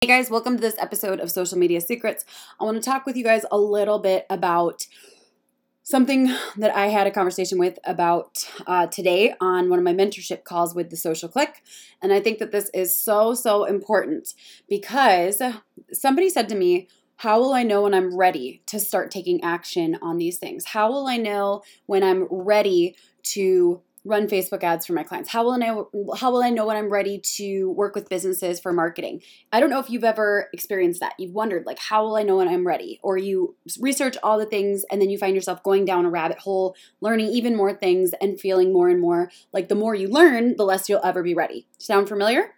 Hey guys, welcome to this episode of Social Media Secrets. I want to talk with you guys a little bit about something that I had a conversation with about uh, today on one of my mentorship calls with the Social Click. And I think that this is so, so important because somebody said to me, How will I know when I'm ready to start taking action on these things? How will I know when I'm ready to run Facebook ads for my clients? How will I know how will I know when I'm ready to work with businesses for marketing? I don't know if you've ever experienced that. You've wondered like how will I know when I'm ready? Or you research all the things and then you find yourself going down a rabbit hole, learning even more things and feeling more and more like the more you learn, the less you'll ever be ready. Sound familiar?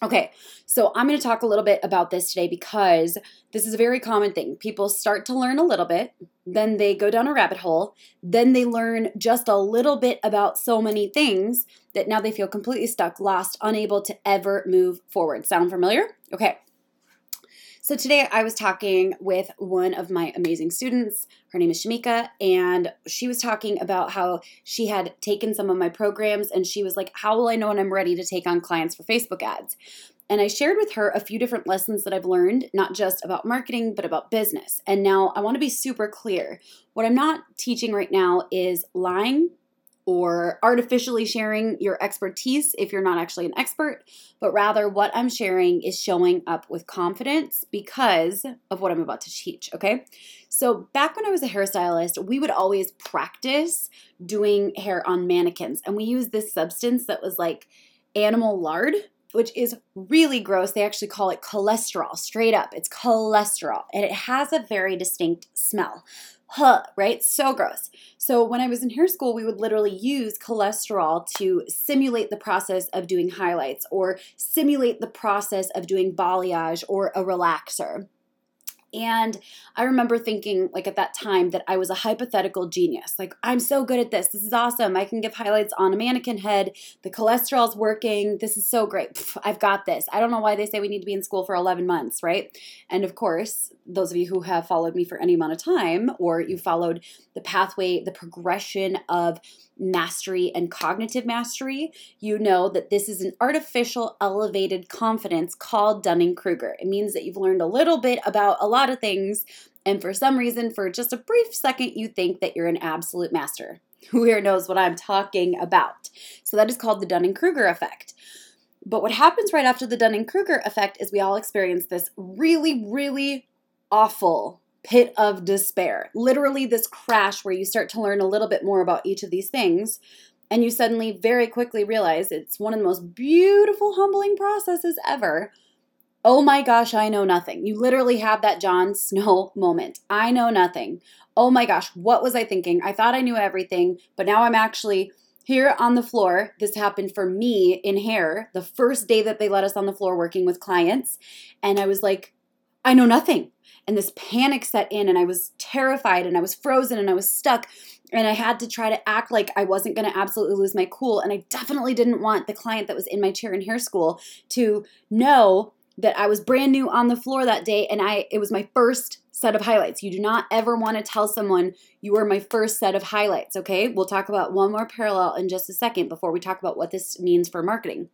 Okay, so I'm going to talk a little bit about this today because this is a very common thing. People start to learn a little bit, then they go down a rabbit hole, then they learn just a little bit about so many things that now they feel completely stuck, lost, unable to ever move forward. Sound familiar? Okay, so today I was talking with one of my amazing students. Her name is Shamika, and she was talking about how she had taken some of my programs and she was like, How will I know when I'm ready to take on clients for Facebook ads? And I shared with her a few different lessons that I've learned, not just about marketing, but about business. And now I want to be super clear. What I'm not teaching right now is lying or artificially sharing your expertise if you're not actually an expert, but rather what I'm sharing is showing up with confidence because of what I'm about to teach, okay? So, back when I was a hairstylist, we would always practice doing hair on mannequins, and we used this substance that was like animal lard. Which is really gross. They actually call it cholesterol, straight up. It's cholesterol, and it has a very distinct smell huh, right? So gross. So when I was in hair school, we would literally use cholesterol to simulate the process of doing highlights or simulate the process of doing balayage or a relaxer. And I remember thinking, like at that time, that I was a hypothetical genius. Like, I'm so good at this. This is awesome. I can give highlights on a mannequin head. The cholesterol's working. This is so great. Pff, I've got this. I don't know why they say we need to be in school for 11 months, right? And of course, those of you who have followed me for any amount of time, or you followed the pathway, the progression of mastery and cognitive mastery, you know that this is an artificial elevated confidence called Dunning Kruger. It means that you've learned a little bit about a lot of things, and for some reason, for just a brief second, you think that you're an absolute master. Who here knows what I'm talking about? So that is called the Dunning Kruger effect. But what happens right after the Dunning Kruger effect is we all experience this really, really awful pit of despair. Literally, this crash where you start to learn a little bit more about each of these things. And you suddenly very quickly realize it's one of the most beautiful, humbling processes ever. Oh my gosh, I know nothing. You literally have that Jon Snow moment. I know nothing. Oh my gosh, what was I thinking? I thought I knew everything, but now I'm actually here on the floor. This happened for me in hair the first day that they let us on the floor working with clients. And I was like, I know nothing and this panic set in and I was terrified and I was frozen and I was stuck and I had to try to act like I wasn't going to absolutely lose my cool and I definitely didn't want the client that was in my chair in hair school to know that I was brand new on the floor that day and I it was my first set of highlights. You do not ever want to tell someone you were my first set of highlights, okay? We'll talk about one more parallel in just a second before we talk about what this means for marketing.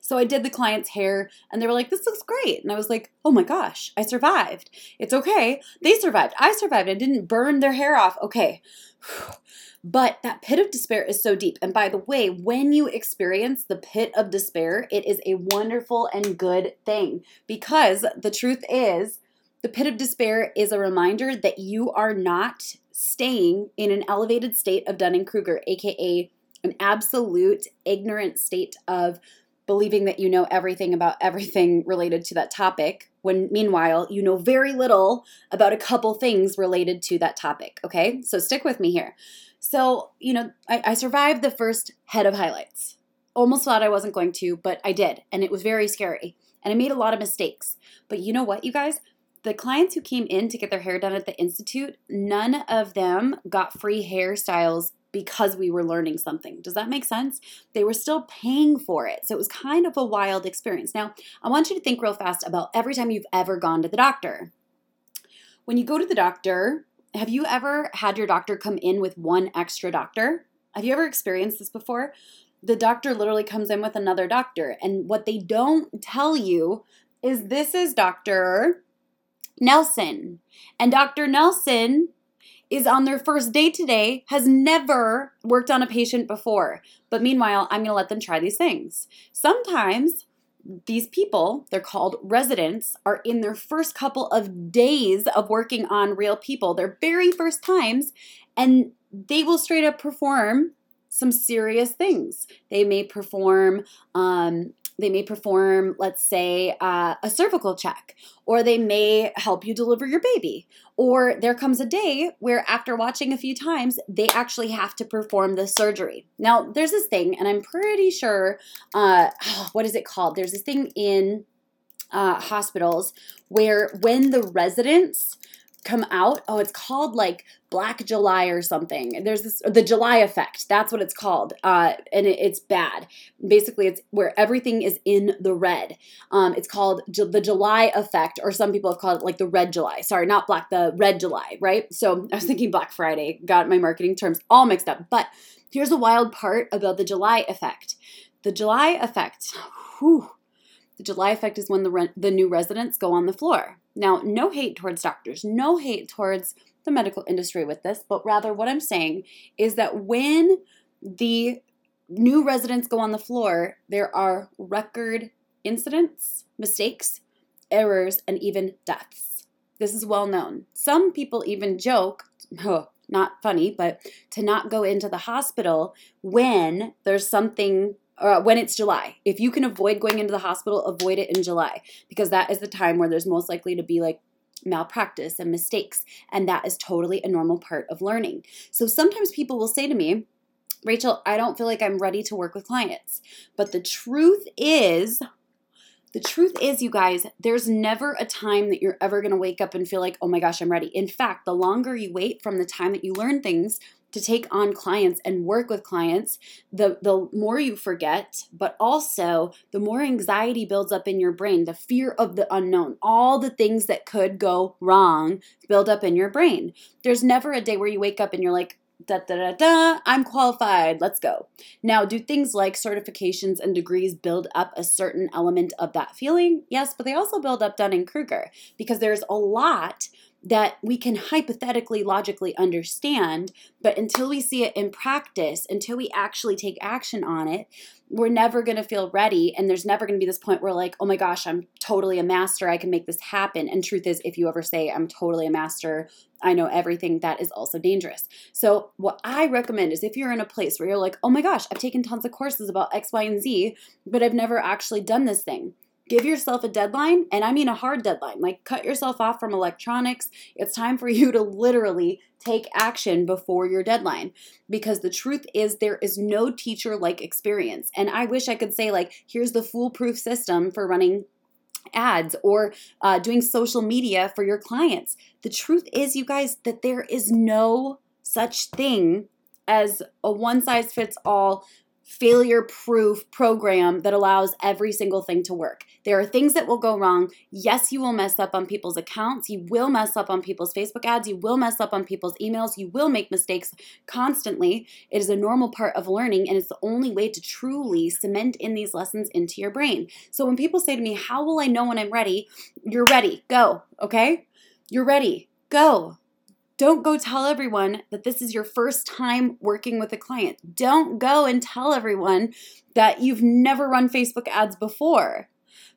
So I did the client's hair and they were like, this looks great. And I was like, oh my gosh, I survived. It's okay. They survived. I survived. I didn't burn their hair off. Okay. But that pit of despair is so deep. And by the way, when you experience the pit of despair, it is a wonderful and good thing because the truth is, the pit of despair is a reminder that you are not staying in an elevated state of Dunning Kruger, aka an absolute ignorant state of believing that you know everything about everything related to that topic, when meanwhile you know very little about a couple things related to that topic. Okay, so stick with me here. So, you know, I, I survived the first head of highlights. Almost thought I wasn't going to, but I did, and it was very scary. And I made a lot of mistakes. But you know what, you guys? the clients who came in to get their hair done at the institute, none of them got free hairstyles because we were learning something. Does that make sense? They were still paying for it. So it was kind of a wild experience. Now, I want you to think real fast about every time you've ever gone to the doctor. When you go to the doctor, have you ever had your doctor come in with one extra doctor? Have you ever experienced this before? The doctor literally comes in with another doctor, and what they don't tell you is this is Dr. Nelson. And Dr. Nelson is on their first day today, has never worked on a patient before. But meanwhile, I'm going to let them try these things. Sometimes these people, they're called residents, are in their first couple of days of working on real people, their very first times, and they will straight up perform some serious things. They may perform um, they may perform, let's say, uh, a cervical check, or they may help you deliver your baby. Or there comes a day where, after watching a few times, they actually have to perform the surgery. Now, there's this thing, and I'm pretty sure, uh, what is it called? There's this thing in uh, hospitals where when the residents come out. Oh, it's called like Black July or something. There's this the July effect. That's what it's called, uh, and it, it's bad. Basically, it's where everything is in the red. Um, it's called Ju- the July effect, or some people have called it like the Red July. Sorry, not Black, the Red July. Right. So I was thinking Black Friday. Got my marketing terms all mixed up. But here's the wild part about the July effect. The July effect. Whew, the July effect is when the, re- the new residents go on the floor. Now, no hate towards doctors, no hate towards the medical industry with this, but rather what I'm saying is that when the new residents go on the floor, there are record incidents, mistakes, errors, and even deaths. This is well known. Some people even joke, oh, not funny, but to not go into the hospital when there's something uh, when it's July. If you can avoid going into the hospital, avoid it in July because that is the time where there's most likely to be like malpractice and mistakes. And that is totally a normal part of learning. So sometimes people will say to me, Rachel, I don't feel like I'm ready to work with clients. But the truth is, the truth is, you guys, there's never a time that you're ever going to wake up and feel like, oh my gosh, I'm ready. In fact, the longer you wait from the time that you learn things to take on clients and work with clients, the, the more you forget, but also the more anxiety builds up in your brain, the fear of the unknown, all the things that could go wrong build up in your brain. There's never a day where you wake up and you're like, da da da da, I'm qualified, let's go. Now, do things like certifications and degrees build up a certain element of that feeling? Yes, but they also build up Dunning Kruger because there's a lot that we can hypothetically logically understand, but until we see it in practice, until we actually take action on it, we're never going to feel ready. And there's never going to be this point where, like, oh my gosh, I'm totally a master. I can make this happen. And truth is, if you ever say, I'm totally a master, I know everything, that is also dangerous. So, what I recommend is if you're in a place where you're like, oh my gosh, I've taken tons of courses about X, Y, and Z, but I've never actually done this thing give yourself a deadline and i mean a hard deadline like cut yourself off from electronics. It's time for you to literally take action before your deadline because the truth is there is no teacher like experience. And i wish i could say like here's the foolproof system for running ads or uh, doing social media for your clients. The truth is you guys that there is no such thing as a one size fits all failure proof program that allows every single thing to work. There are things that will go wrong. Yes, you will mess up on people's accounts. You will mess up on people's Facebook ads. You will mess up on people's emails. You will make mistakes constantly. It is a normal part of learning, and it's the only way to truly cement in these lessons into your brain. So when people say to me, How will I know when I'm ready? You're ready. Go, okay? You're ready. Go. Don't go tell everyone that this is your first time working with a client. Don't go and tell everyone that you've never run Facebook ads before.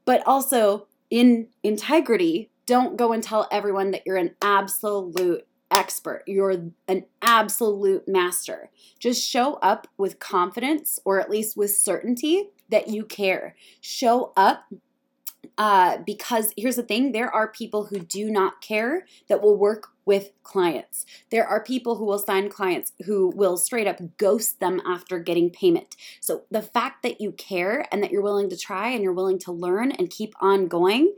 But also, in integrity, don't go and tell everyone that you're an absolute expert. You're an absolute master. Just show up with confidence or at least with certainty that you care. Show up uh, because here's the thing there are people who do not care that will work with clients. There are people who will sign clients who will straight up ghost them after getting payment. So the fact that you care and that you're willing to try and you're willing to learn and keep on going,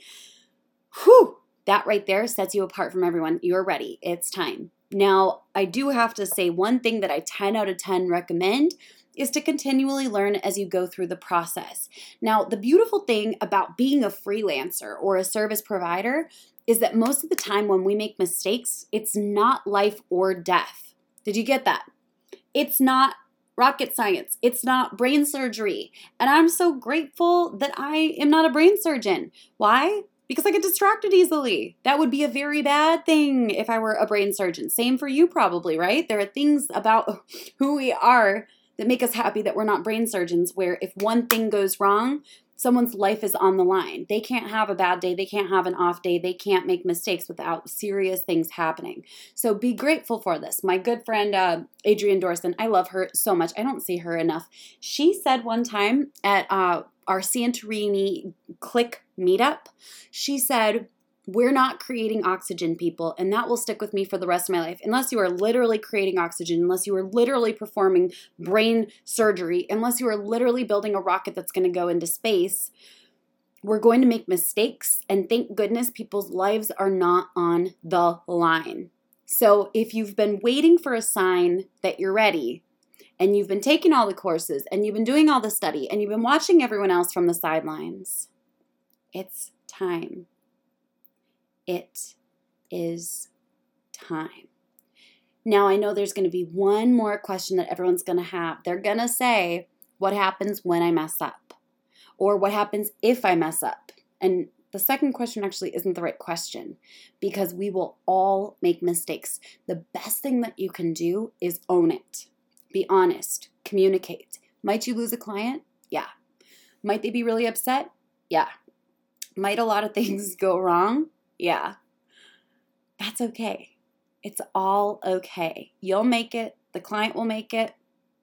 whew, that right there sets you apart from everyone. You're ready. It's time. Now, I do have to say one thing that I 10 out of 10 recommend is to continually learn as you go through the process. Now, the beautiful thing about being a freelancer or a service provider is that most of the time when we make mistakes, it's not life or death. Did you get that? It's not rocket science. It's not brain surgery. And I'm so grateful that I am not a brain surgeon. Why? Because I get distracted easily. That would be a very bad thing if I were a brain surgeon. Same for you, probably, right? There are things about who we are that make us happy that we're not brain surgeons, where if one thing goes wrong, someone's life is on the line. They can't have a bad day, they can't have an off day, they can't make mistakes without serious things happening. So be grateful for this. My good friend uh, Adrienne Dorson, I love her so much. I don't see her enough. She said one time at uh, our Santorini Click meetup, she said, we're not creating oxygen, people, and that will stick with me for the rest of my life. Unless you are literally creating oxygen, unless you are literally performing brain surgery, unless you are literally building a rocket that's going to go into space, we're going to make mistakes. And thank goodness people's lives are not on the line. So if you've been waiting for a sign that you're ready, and you've been taking all the courses, and you've been doing all the study, and you've been watching everyone else from the sidelines, it's time it is time. Now, I know there's going to be one more question that everyone's going to have. They're going to say, What happens when I mess up? Or what happens if I mess up? And the second question actually isn't the right question because we will all make mistakes. The best thing that you can do is own it. Be honest, communicate. Might you lose a client? Yeah. Might they be really upset? Yeah. Might a lot of things go wrong? Yeah. That's okay. It's all okay. You'll make it. The client will make it.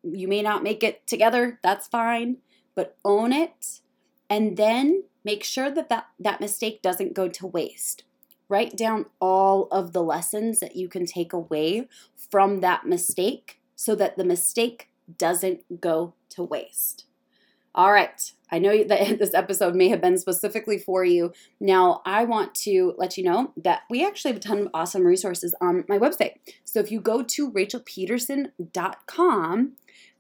You may not make it together. That's fine. But own it and then make sure that that, that mistake doesn't go to waste. Write down all of the lessons that you can take away from that mistake so that the mistake doesn't go to waste. All right. I know that this episode may have been specifically for you. Now, I want to let you know that we actually have a ton of awesome resources on my website. So if you go to rachelpedersen.com,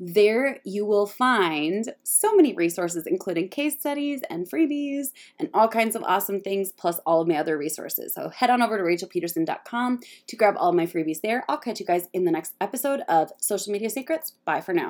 there you will find so many resources, including case studies and freebies and all kinds of awesome things, plus all of my other resources. So head on over to rachelpedersen.com to grab all of my freebies there. I'll catch you guys in the next episode of Social Media Secrets. Bye for now.